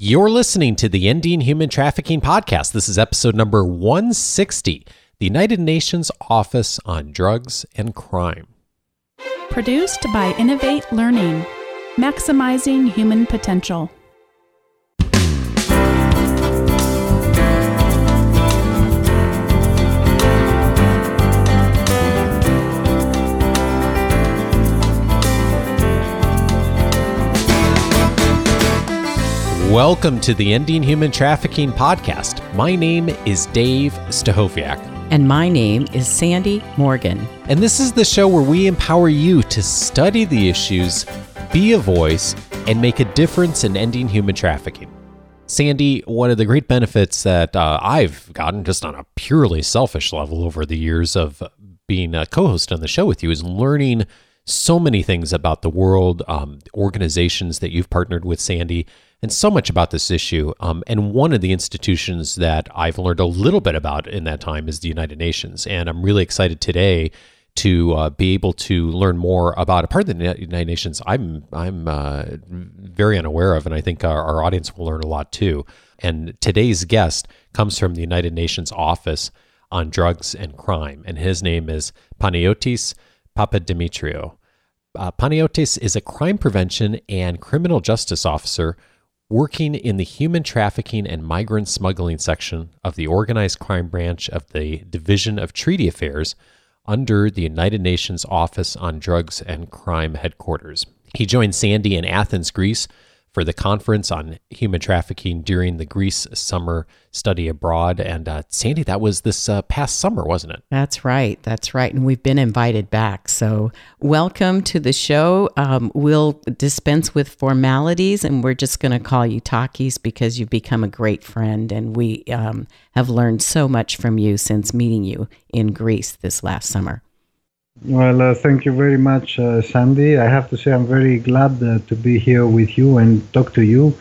You're listening to the Ending Human Trafficking Podcast. This is episode number 160 The United Nations Office on Drugs and Crime. Produced by Innovate Learning, maximizing human potential. Welcome to the Ending Human Trafficking Podcast. My name is Dave Stachowiak. And my name is Sandy Morgan. And this is the show where we empower you to study the issues, be a voice, and make a difference in ending human trafficking. Sandy, one of the great benefits that uh, I've gotten just on a purely selfish level over the years of being a co host on the show with you is learning so many things about the world, um, organizations that you've partnered with, Sandy and so much about this issue. Um, and one of the institutions that I've learned a little bit about in that time is the United Nations. And I'm really excited today to uh, be able to learn more about a part of the United Nations I'm I'm uh, very unaware of, and I think our, our audience will learn a lot too. And today's guest comes from the United Nations Office on Drugs and Crime, and his name is Panagiotis Papadimitriou. Uh, Panagiotis is a crime prevention and criminal justice officer working in the human trafficking and migrant smuggling section of the organized crime branch of the Division of Treaty Affairs under the United Nations Office on Drugs and Crime headquarters. He joined Sandy in Athens, Greece for the conference on human trafficking during the Greece summer study abroad. And uh, Sandy, that was this uh, past summer, wasn't it? That's right. That's right. And we've been invited back. So welcome to the show. Um, we'll dispense with formalities and we're just going to call you Takis because you've become a great friend. And we um, have learned so much from you since meeting you in Greece this last summer. Well, uh, thank you very much, uh, Sandy. I have to say I'm very glad uh, to be here with you and talk to you.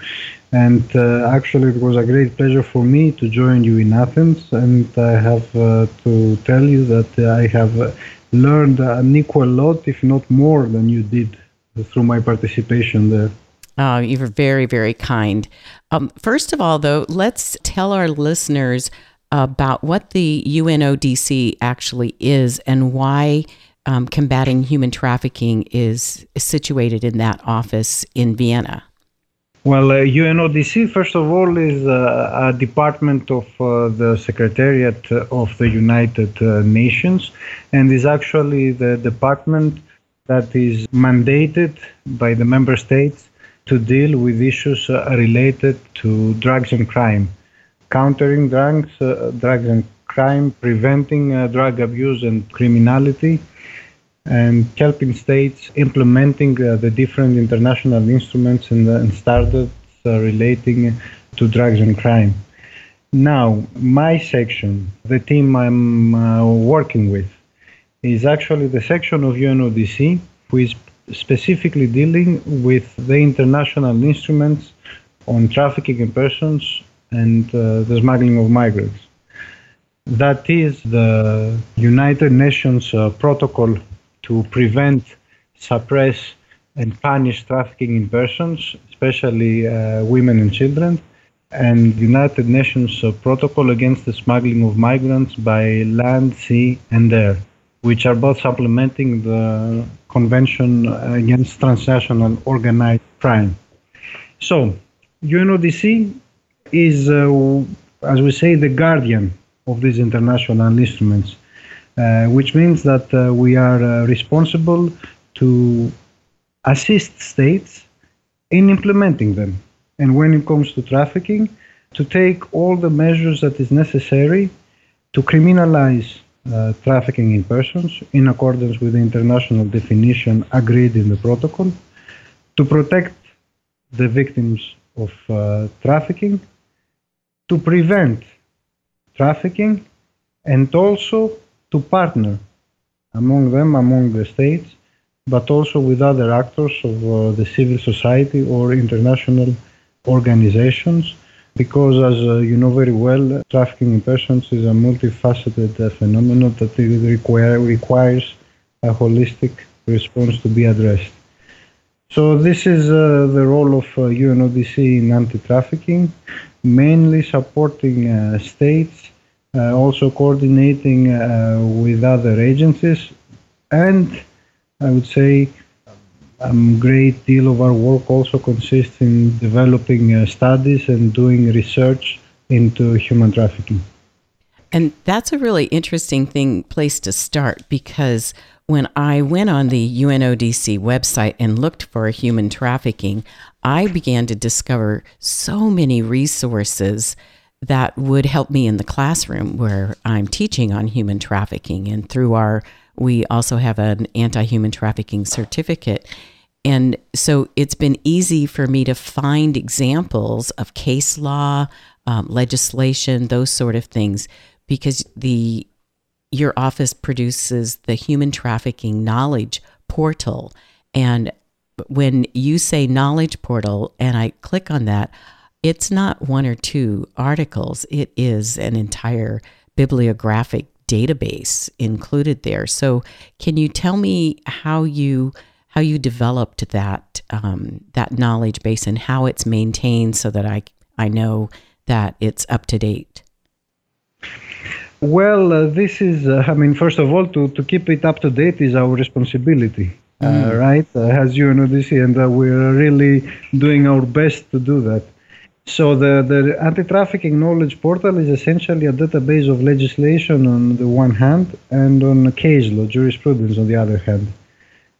And uh, actually, it was a great pleasure for me to join you in Athens. And I have uh, to tell you that I have learned an equal lot, if not more, than you did through my participation there. Oh, you were very, very kind. Um, first of all, though, let's tell our listeners about what the UNODC actually is and why um, combating human trafficking is situated in that office in Vienna? Well, uh, UNODC, first of all, is uh, a department of uh, the Secretariat of the United uh, Nations and is actually the department that is mandated by the member states to deal with issues uh, related to drugs and crime, countering drugs, uh, drugs and crime, preventing drug abuse and criminality, and helping states implementing uh, the different international instruments and, uh, and standards uh, relating to drugs and crime. Now, my section, the team I'm uh, working with, is actually the section of UNODC who is specifically dealing with the international instruments on trafficking in persons and uh, the smuggling of migrants. That is the United Nations uh, Protocol to prevent, suppress, and punish trafficking in persons, especially uh, women and children, and United Nations uh, Protocol against the smuggling of migrants by land, sea, and air, which are both supplementing the Convention against Transnational Organized Crime. So, UNODC is, uh, as we say, the guardian of these international instruments uh, which means that uh, we are uh, responsible to assist states in implementing them. And when it comes to trafficking, to take all the measures that is necessary to criminalize uh, trafficking in persons in accordance with the international definition agreed in the protocol, to protect the victims of uh, trafficking, to prevent trafficking, and also to partner among them, among the states, but also with other actors of uh, the civil society or international organizations, because as uh, you know very well, trafficking in persons is a multifaceted uh, phenomenon that require, requires a holistic response to be addressed. So this is uh, the role of uh, UNODC in anti-trafficking, mainly supporting uh, states, uh, also coordinating uh, with other agencies, and I would say a great deal of our work also consists in developing uh, studies and doing research into human trafficking. And that's a really interesting thing place to start because when I went on the UNODC website and looked for human trafficking, I began to discover so many resources that would help me in the classroom where I'm teaching on human trafficking. And through our, we also have an anti human trafficking certificate. And so it's been easy for me to find examples of case law, um, legislation, those sort of things, because the your office produces the human trafficking knowledge portal. And when you say knowledge portal and I click on that, it's not one or two articles, it is an entire bibliographic database included there. So, can you tell me how you how you developed that um, that knowledge base and how it's maintained so that I I know that it's up to date? Well, uh, this is, uh, I mean, first of all, to, to keep it up to date is our responsibility, uh, mm. uh, right? as you know, and uh, we're really doing our best to do that. So the, the anti-trafficking knowledge portal is essentially a database of legislation on the one hand and on case law, jurisprudence on the other hand.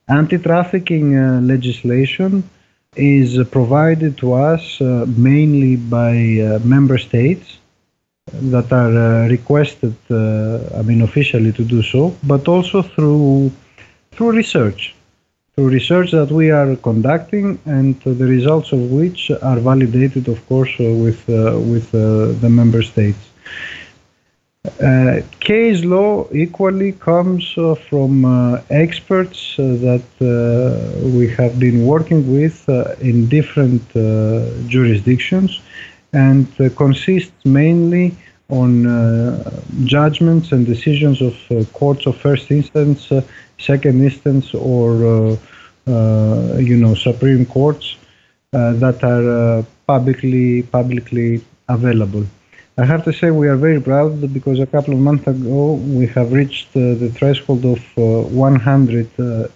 Anti-trafficking uh, legislation is provided to us mainly by member states that are uh, requested, uh, I mean, officially to do so, but also through through research, through research that we are conducting, and the results of which are validated, of course, uh, with uh, with uh, the member states. Uh, case law equally comes from experts that we have been working with in different jurisdictions and uh, consists mainly on uh, judgments and decisions of uh, courts of first instance, second instance, or you know supreme courts that are publicly publicly available. I have to say we are very proud because a couple of months ago we have reached uh, the threshold of uh, 100 uh,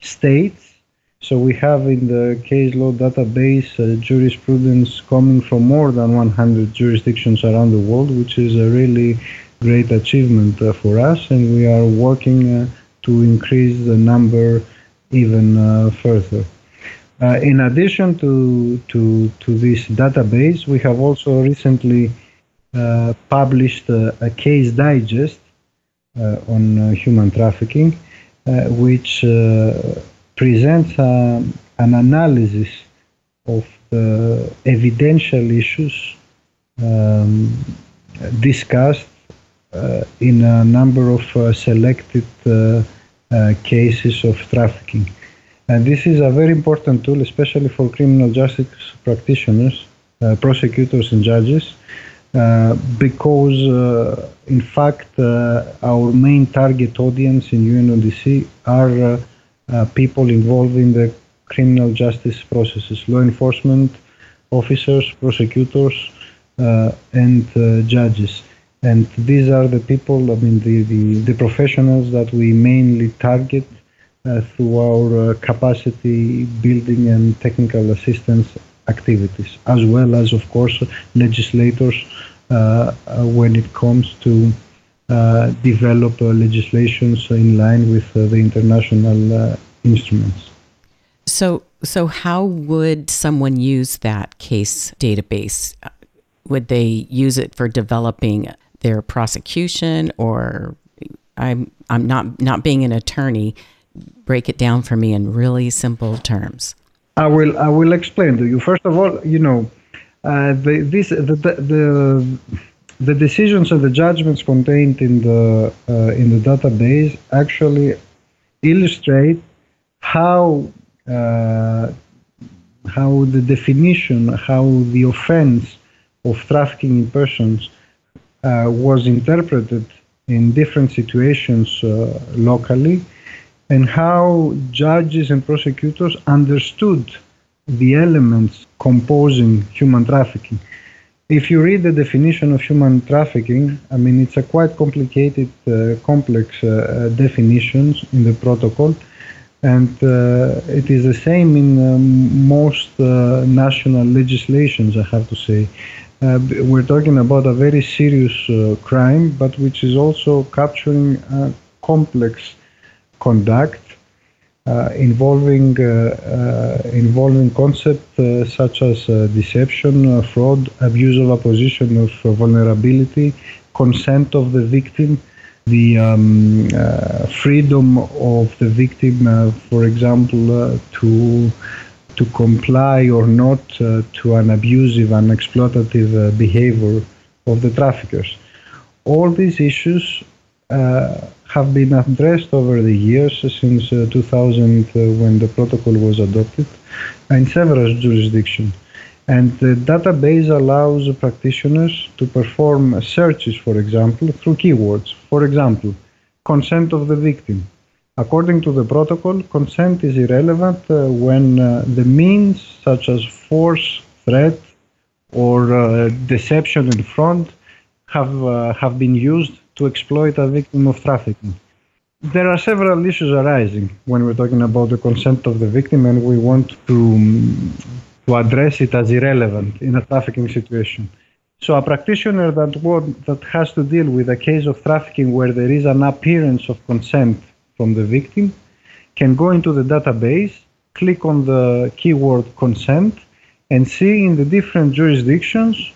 states so we have in the case law database uh, jurisprudence coming from more than 100 jurisdictions around the world, which is a really great achievement uh, for us, and we are working uh, to increase the number even uh, further. Uh, in addition to, to, to this database, we have also recently uh, published a case digest on human trafficking, which presents uh, an analysis of the evidential issues um, discussed uh, in a number of uh, selected uh, uh, cases of trafficking. And this is a very important tool, especially for criminal justice practitioners, uh, prosecutors, and judges, because, in fact, our main target audience in UNODC are uh, people involved in the criminal justice processes, law enforcement officers, prosecutors, uh, and uh, judges. And these are the people, I mean, the, the, the professionals that we mainly target uh, through our uh, capacity building and technical assistance activities, as well as, of course, legislators uh, when it comes to uh, develop uh, legislations in line with uh, the international instruments. So, so how would someone use that case database? Would they use it for developing their prosecution, or I'm I'm not not being an attorney. Break it down for me in really simple terms. I will I will explain to you. First of all, you know, uh, the, this the, the, the the decisions and the judgments contained in the uh, in the database actually illustrate how uh, how the definition, how the offense of trafficking in persons uh, was interpreted in different situations uh, locally, and how judges and prosecutors understood the elements composing human trafficking. If you read the definition of human trafficking, I mean, it's a quite complicated, uh, complex uh, definitions in the protocol, and uh, it is the same in um, most uh, national legislations, I have to say. Uh, we're talking about a very serious uh, crime, but which is also capturing complex conduct uh, involving uh, uh, involving concepts such as deception, fraud, abuse of a position of vulnerability, consent of the victim, the um, uh, freedom of the victim, uh, for example, uh, to to comply or not to an abusive and exploitative behavior of the traffickers. All these issues have been addressed over the years since uh, 2000 uh, when the protocol was adopted in several jurisdictions. And the database allows practitioners to perform searches, for example, through keywords. For example, consent of the victim. According to the protocol, consent is irrelevant uh, when uh, the means such as force, threat, or uh, deception in front have, uh, have been used to exploit a victim of trafficking. There are several issues arising when we're talking about the consent of the victim, and we want to, mm, to address it as irrelevant in a trafficking situation. So, a practitioner that, that has to deal with a case of trafficking where there is an appearance of consent from the victim can go into the database, click on the keyword consent, and see in the different jurisdictions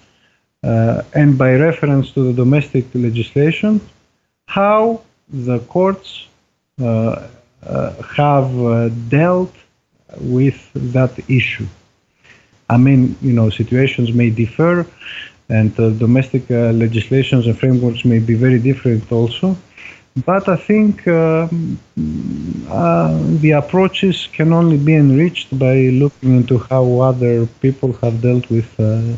and by reference to the domestic legislation, how the courts uh, uh, have uh, dealt with that issue. I mean, you know, situations may differ, and domestic legislations and frameworks may be very different also. But I think uh, uh, the approaches can only be enriched by looking into how other people have dealt with uh, uh,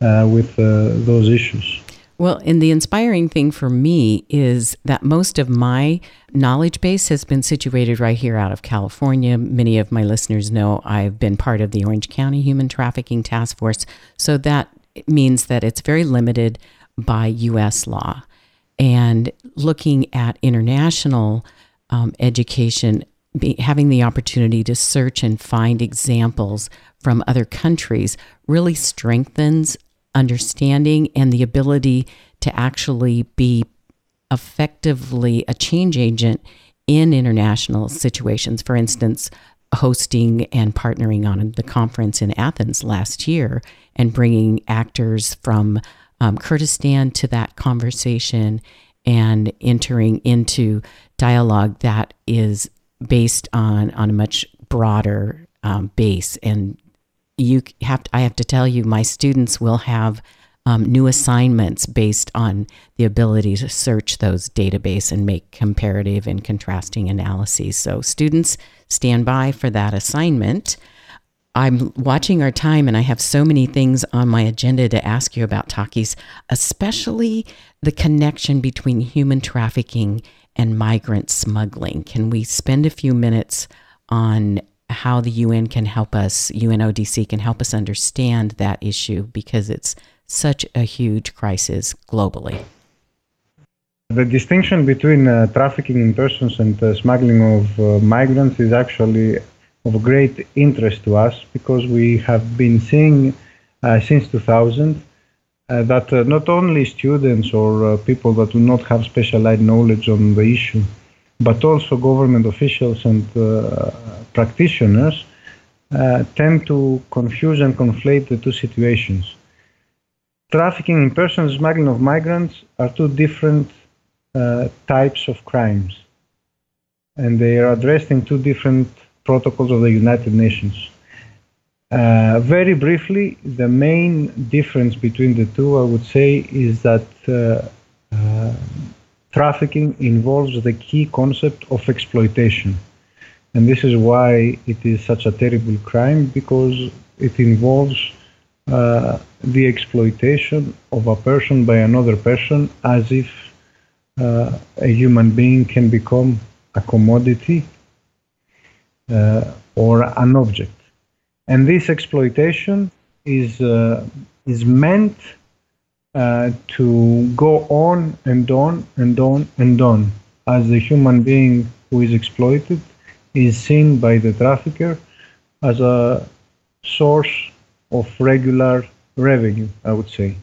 with uh, those issues. Well, and the inspiring thing for me is that most of my knowledge base has been situated right here out of California. Many of my listeners know I've been part of the Orange County Human Trafficking Task Force. So that means that it's very limited by U.S. law. And looking at international um, education, be, having the opportunity to search and find examples from other countries really strengthens understanding and the ability to actually be effectively a change agent in international situations. For instance, hosting and partnering on the conference in Athens last year and bringing actors from um, Kurdistan to that conversation and entering into dialogue that is based on on a much broader um, base and you have to, I have to tell you, my students will have um, new assignments based on the ability to search those database and make comparative and contrasting analyses. So students stand by for that assignment. I'm watching our time and I have so many things on my agenda to ask you about Takis, especially the connection between human trafficking and migrant smuggling. Can we spend a few minutes on how the UN can help us, UNODC can help us understand that issue because it's such a huge crisis globally. The distinction between uh, trafficking in persons and uh, smuggling of uh, migrants is actually of great interest to us because we have been seeing uh, since 2000 uh, that uh, not only students or people that do not have specialized knowledge on the issue but also government officials and uh, practitioners uh, tend to confuse and conflate the two situations. Trafficking in persons, smuggling of migrants are two different uh, types of crimes, and they are addressed in two different protocols of the United Nations. Uh, very briefly, the main difference between the two, I would say, is that uh, uh, trafficking involves the key concept of exploitation. And this is why it is such a terrible crime because it involves uh, the exploitation of a person by another person as if uh, a human being can become a commodity uh, or an object. And this exploitation is, uh, is meant uh, to go on and on and on and on as the human being who is exploited is seen by the trafficker as a source of regular revenue, I would say.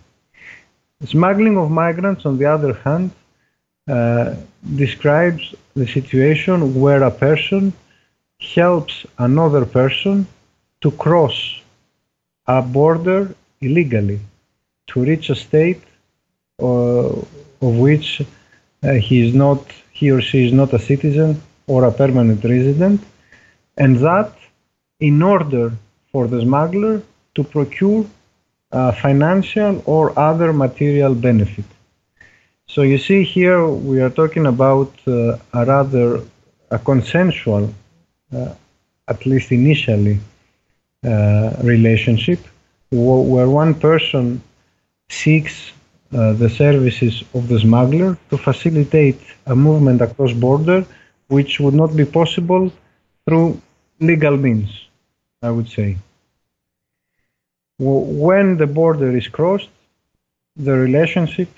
Smuggling of migrants, on the other hand, uh, describes the situation where a person helps another person to cross a border illegally to reach a state uh, of which uh, he is not he or she is not a citizen or a permanent resident and that in order for the smuggler to procure financial or other material benefit. So you see here we are talking about uh, a rather a consensual, uh, at least initially, uh, relationship where one person seeks uh, the services of the smuggler to facilitate a movement across border which would not be possible through legal means, I would say. When the border is crossed, the relationship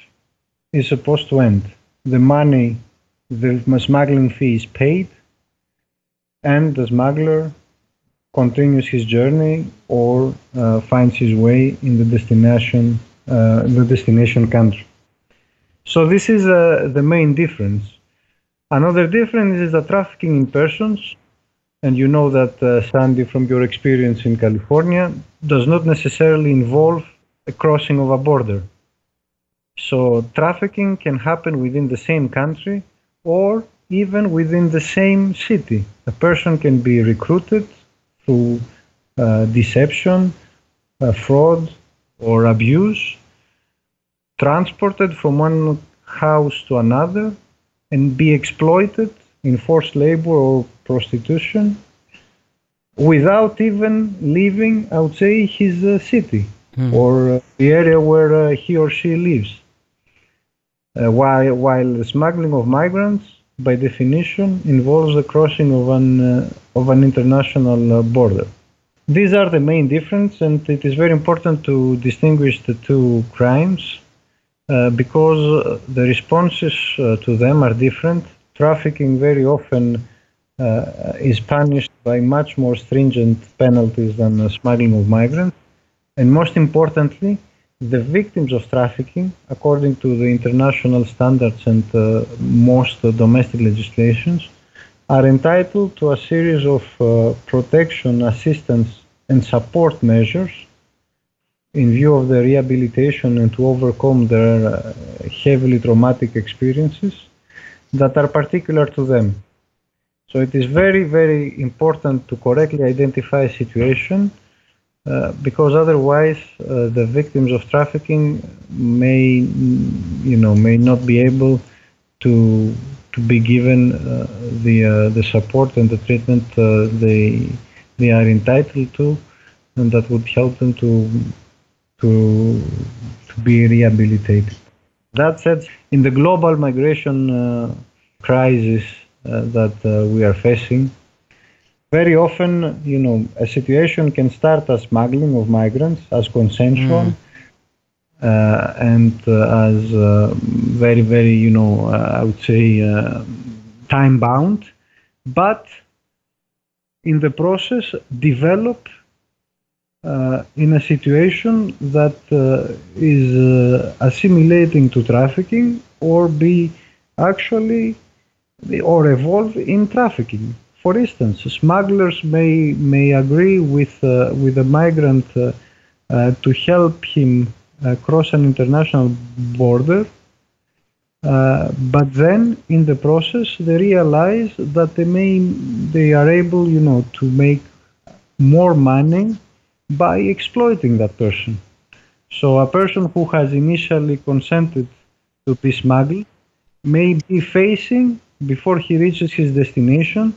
is supposed to end. The money, the smuggling fee is paid, and the smuggler continues his journey or uh, finds his way in the destination, the destination country. So this is uh, the main difference. Another difference is the trafficking in persons, and you know that uh, Sandy, from your experience in California, does not necessarily involve a crossing of a border. So trafficking can happen within the same country or even within the same city. A person can be recruited through uh, deception, uh, fraud, or abuse, transported from one house to another, and be exploited in forced labor or prostitution without even leaving, I would say, his uh, city mm. or uh, the area where uh, he or she lives. Uh, while, while the smuggling of migrants, by definition, involves the crossing of an, uh, of an international uh, border. These are the main difference, and it is very important to distinguish the two crimes because the responses to them are different. Trafficking very often uh, is punished by much more stringent penalties than smuggling of migrants. And most importantly, the victims of trafficking, according to the international standards and uh, most uh, domestic legislations, are entitled to a series of uh, protection, assistance, and support measures in view of their rehabilitation and to overcome their uh, heavily traumatic experiences that are particular to them. So it is very, very important to correctly identify a situation uh, because otherwise uh, the victims of trafficking may, you know, may not be able to to be given uh, the uh, the support and the treatment uh, they they are entitled to, and that would help them to to to be rehabilitated. That said, in the global migration crisis that we are facing. Very often, you know, a situation can start as smuggling of migrants, as consensual, mm. Uh, and uh, as uh, very, very, you know, uh, I would say time bound, but in the process develop in a situation that is assimilating to trafficking or be actually or evolve in trafficking. For instance, smugglers may may agree with uh, with a migrant uh, uh, to help him uh, cross an international border, uh, but then in the process they realize that they may they are able, you know, to make more money by exploiting that person. So a person who has initially consented to be smuggled may be facing before he reaches his destination,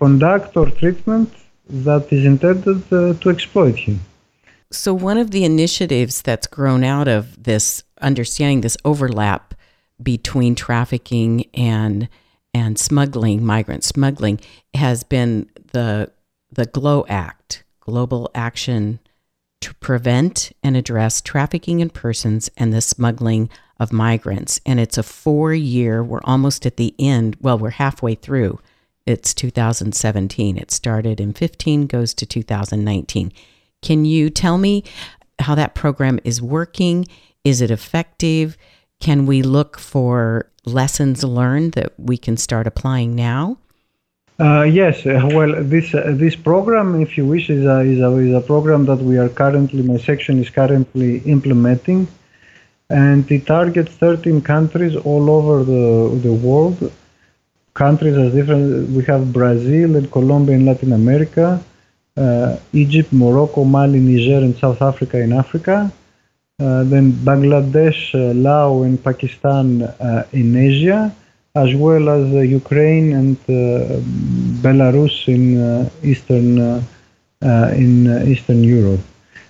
conduct or treatment that is intended uh, to exploit him. So, one of the initiatives that's grown out of this understanding this overlap between trafficking and and smuggling, migrant smuggling, has been the the GLO.ACT, Global Action to Prevent and Address Trafficking in Persons and the Smuggling of Migrants. And it's a four year, we're almost at the end, well, we're halfway through. It's 2017. It started in 15, goes to 2019. Can you tell me how that program is working? Is it effective? Can we look for lessons learned that we can start applying now? Uh, yes, uh, well, this uh, this program, if you wish, is a, is a, is a program that we are currently, my section is currently implementing, and it targets 13 countries all over the the world. Countries are different. We have Brazil and Colombia in Latin America, uh, Egypt, Morocco, Mali, Niger, and South Africa in Africa. Uh, then Bangladesh, uh, Laos, and Pakistan in Asia as well as uh, Ukraine and uh, Belarus in uh, eastern in Eastern Europe.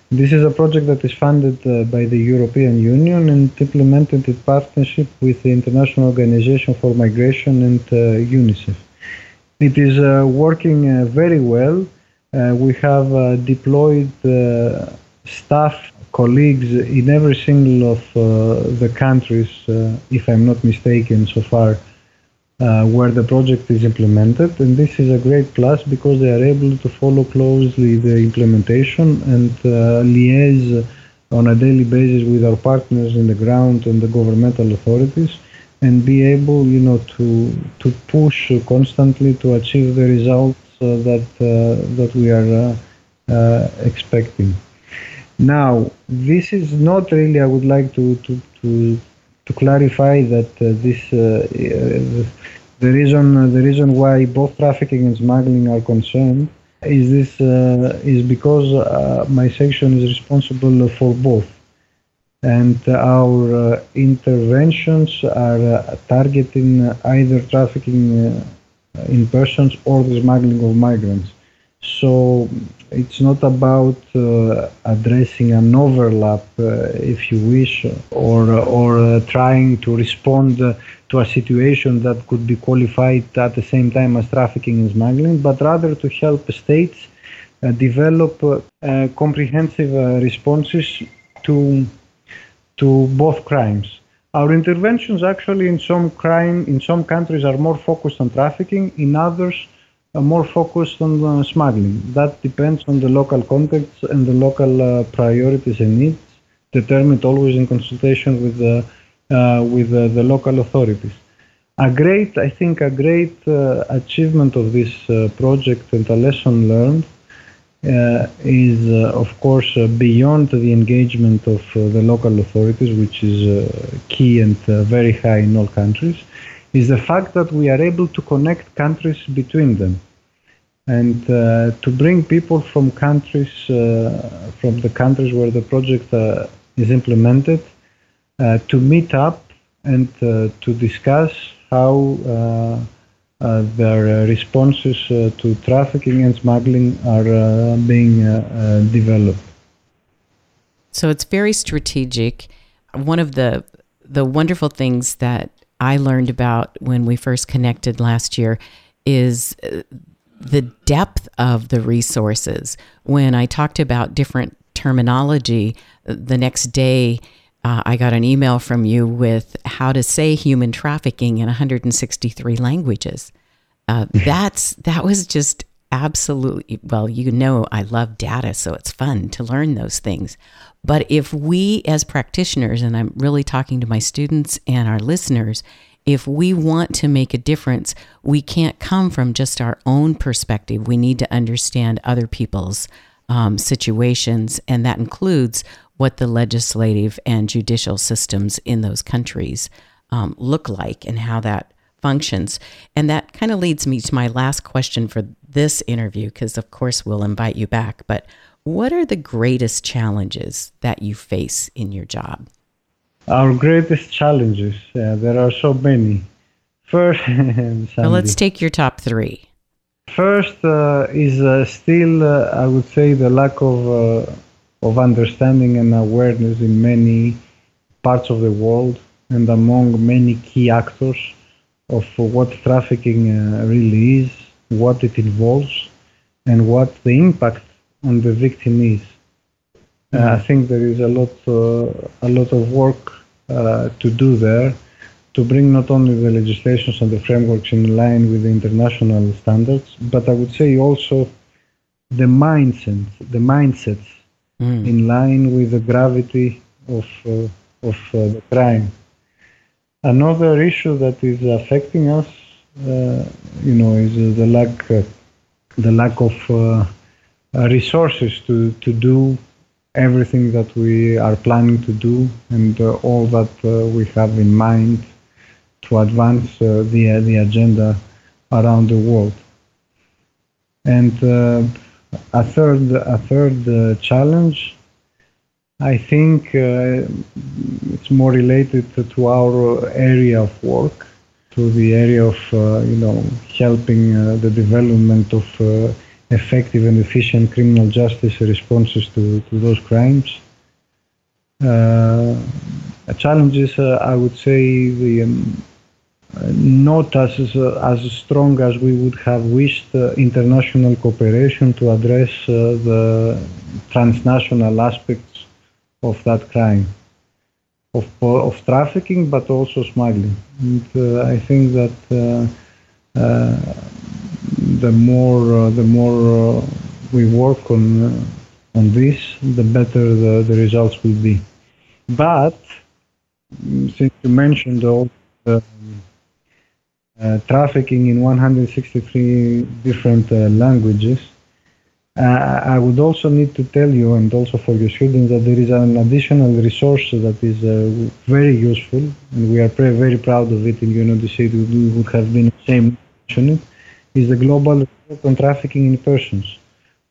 This is a project that is funded uh, by the European Union and implemented in partnership with the International Organization for Migration and uh, UNICEF. It is uh, working very well. We have deployed staff, colleagues in every single of the countries, if I'm not mistaken, so far uh, where the project is implemented. And this is a great plus because they are able to follow closely the implementation and uh, liaise on a daily basis with our partners in the ground and the governmental authorities and be able, you know, to to push constantly to achieve the results uh, that uh, that we are uh, uh, expecting. Now, this is not really. I would like to to to to clarify that uh, this uh, uh, the reason the reason why both trafficking and smuggling are concerned is this is because my section is responsible for both and our interventions are targeting either trafficking in persons or the smuggling of migrants. So it's not about uh, addressing an overlap, uh, if you wish, or or uh, trying to respond to a situation that could be qualified at the same time as trafficking and smuggling, but rather to help states uh, develop uh, comprehensive uh, responses to to both crimes. Our interventions actually in some crime in some countries are more focused on trafficking, in others more focused on uh, smuggling. That depends on the local context and the local uh, priorities and needs, determined always in consultation with the uh, with the local authorities. A great, I think, a great achievement of this project and a lesson learned uh, is, uh, of course, uh, beyond the engagement of the local authorities, which is key and very high in all countries, is the fact that we are able to connect countries between them. And uh, to bring people from countries, uh, from the countries where the project uh, is implemented, uh, to meet up and uh, to discuss how uh, Uh, their uh, responses uh, to trafficking and smuggling are being developed. So it's very strategic. One of the the wonderful things that I learned about when we first connected last year is the depth of the resources. When I talked about different terminology, the next day uh, I got an email from you with how to say human trafficking in 163 languages. Uh, that's that was just absolutely well. You know, I love data, so it's fun to learn those things. But if we, as practitioners, and I'm really talking to my students and our listeners, if we want to make a difference, we can't come from just our own perspective. We need to understand other people's um, situations, and that includes what the legislative and judicial systems in those countries um, look like and how that functions. And that kind of leads me to my last question for this interview, because of course we'll invite you back. But what are the greatest challenges that you face in your job? Our greatest challenges. Uh, there are so many. First, well, let's take your top three. First uh, is uh, still, uh, I would say, the lack of uh, of understanding and awareness in many parts of the world and among many key actors of what trafficking uh, really is, what it involves, and what the impact on the victim is. Uh, I think there is a lot, uh, a lot of work uh, to do there to bring not only the legislations and the frameworks in line with the international standards, but I would say also the mindset, the mindsets mm. in line with the gravity of uh, of uh, the crime. Another issue that is affecting us, uh, you know, is the lack the lack of resources to to do everything that we are planning to do and uh, all that uh, we have in mind to advance uh, the the agenda around the world. And a third a third challenge I think uh, it's more related to, to, our area of work, to the area of uh, you know helping uh, the development of uh, effective and efficient criminal justice responses to, to those crimes. Uh, challenges, uh, I would say, the um, not as as strong as we would have wished uh, international cooperation to address uh, the transnational aspects of that crime. Of, of trafficking but also smuggling. And uh, I think that uh, uh, the more uh, the more we work on on this the better the, the results will be. But mm, since you mentioned all the uh, trafficking in 163 different uh, languages uh, I would also need to tell you, and also for your students, that there is an additional resource that is uh, very useful, and we are very proud of it in UNODC. We would have been to mention it. Is the Global Report on Trafficking in Persons,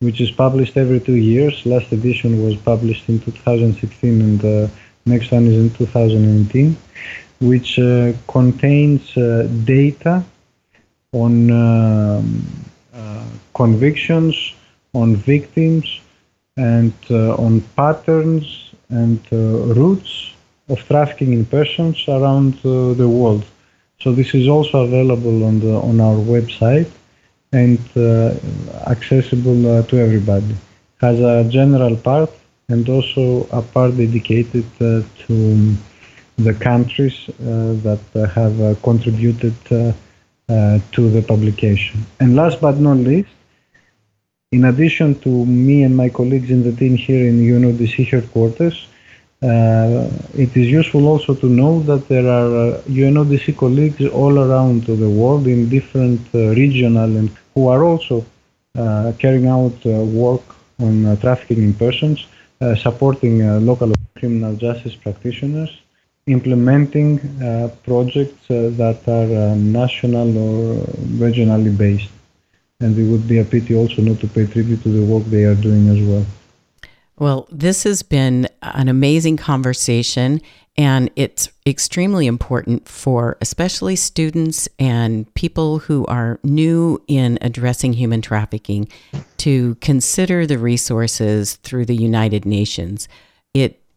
which is published every two years. Last edition was published in 2016, and the next one is in 2019, which uh, contains uh, data on um, uh, convictions on victims and uh, on patterns and uh, routes of trafficking in persons around uh, the world. So this is also available on the on our website and accessible to everybody. Has a general part and also a part dedicated to the countries uh, that uh, have uh, contributed to the publication. And last but not least, in addition to me and my colleagues in the team here in UNODC headquarters, uh, it is useful also to know that there are uh, UNODC colleagues all around the world in different uh, regional and who are also uh, carrying out work on trafficking in persons, supporting local criminal justice practitioners, implementing uh, projects uh, that are uh, national or regionally based and it would be a pity also not to pay tribute to the work they are doing as well. Well, this has been an amazing conversation, and it's extremely important for especially students and people who are new in addressing human trafficking to consider the resources through the United Nations.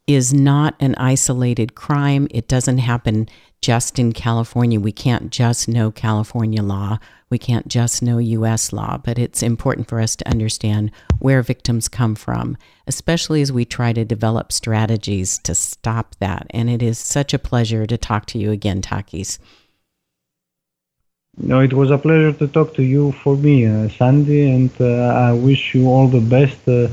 Is not an isolated crime, it doesn't happen just in California. We can't just know California law. We can't just know US law, but it's important for us to understand where victims come from, especially as we try to develop strategies to stop that. And it is such a pleasure to talk to you again, Takis. No, it was a pleasure to talk to you for me, uh, Sandy, and uh, I wish you all the best uh,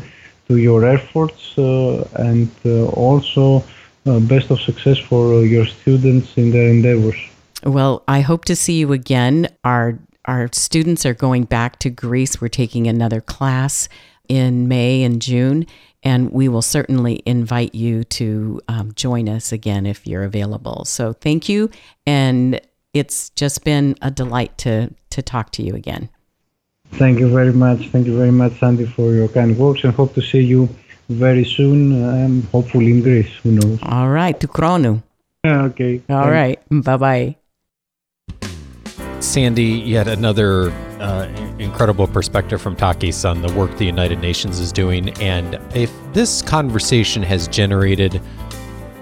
to your efforts uh, and uh, also uh, best of success for your students in their endeavors. Well, I hope to see you again. Our our students are going back to Greece. We're taking another class in May and June, and we will certainly invite you to um, join us again if you're available. So thank you, and it's just been a delight to to talk to you again. Thank you very much. Thank you very much, Sandy, for your kind words, and hope to see you very soon. Um, hopefully in Greece. Who knows? All right, to Chrono. okay. All right. Bye bye. Sandy, yet another uh, incredible perspective from Takis on the work the United Nations is doing. And if this conversation has generated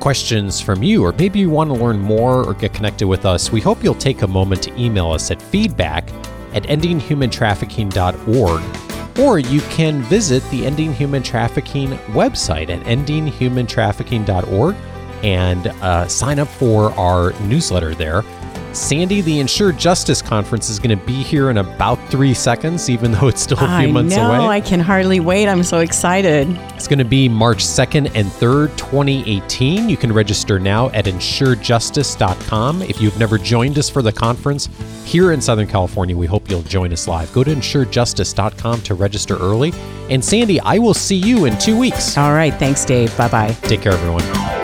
questions from you, or maybe you want to learn more or get connected with us, we hope you'll take a moment to email us at feedback at endinghumantrafficking.org or you can visit the Ending Human Trafficking website at endinghumantrafficking.org and uh, sign up for our newsletter there. Sandie, the Ensure Justice Conference is going to be here in about three seconds, even though it's still a few I months know, away. I can hardly wait. I'm so excited. It's going to be March 2nd and 3rd, 2018. You can register now at ensurejustice.com. If you've never joined us for the conference here in Southern California, we hope you'll join us live. Go to ensurejustice.com to register early. And Sandie, I will see you in two weeks. All right. Thanks, Dave. Bye bye. Take care, everyone.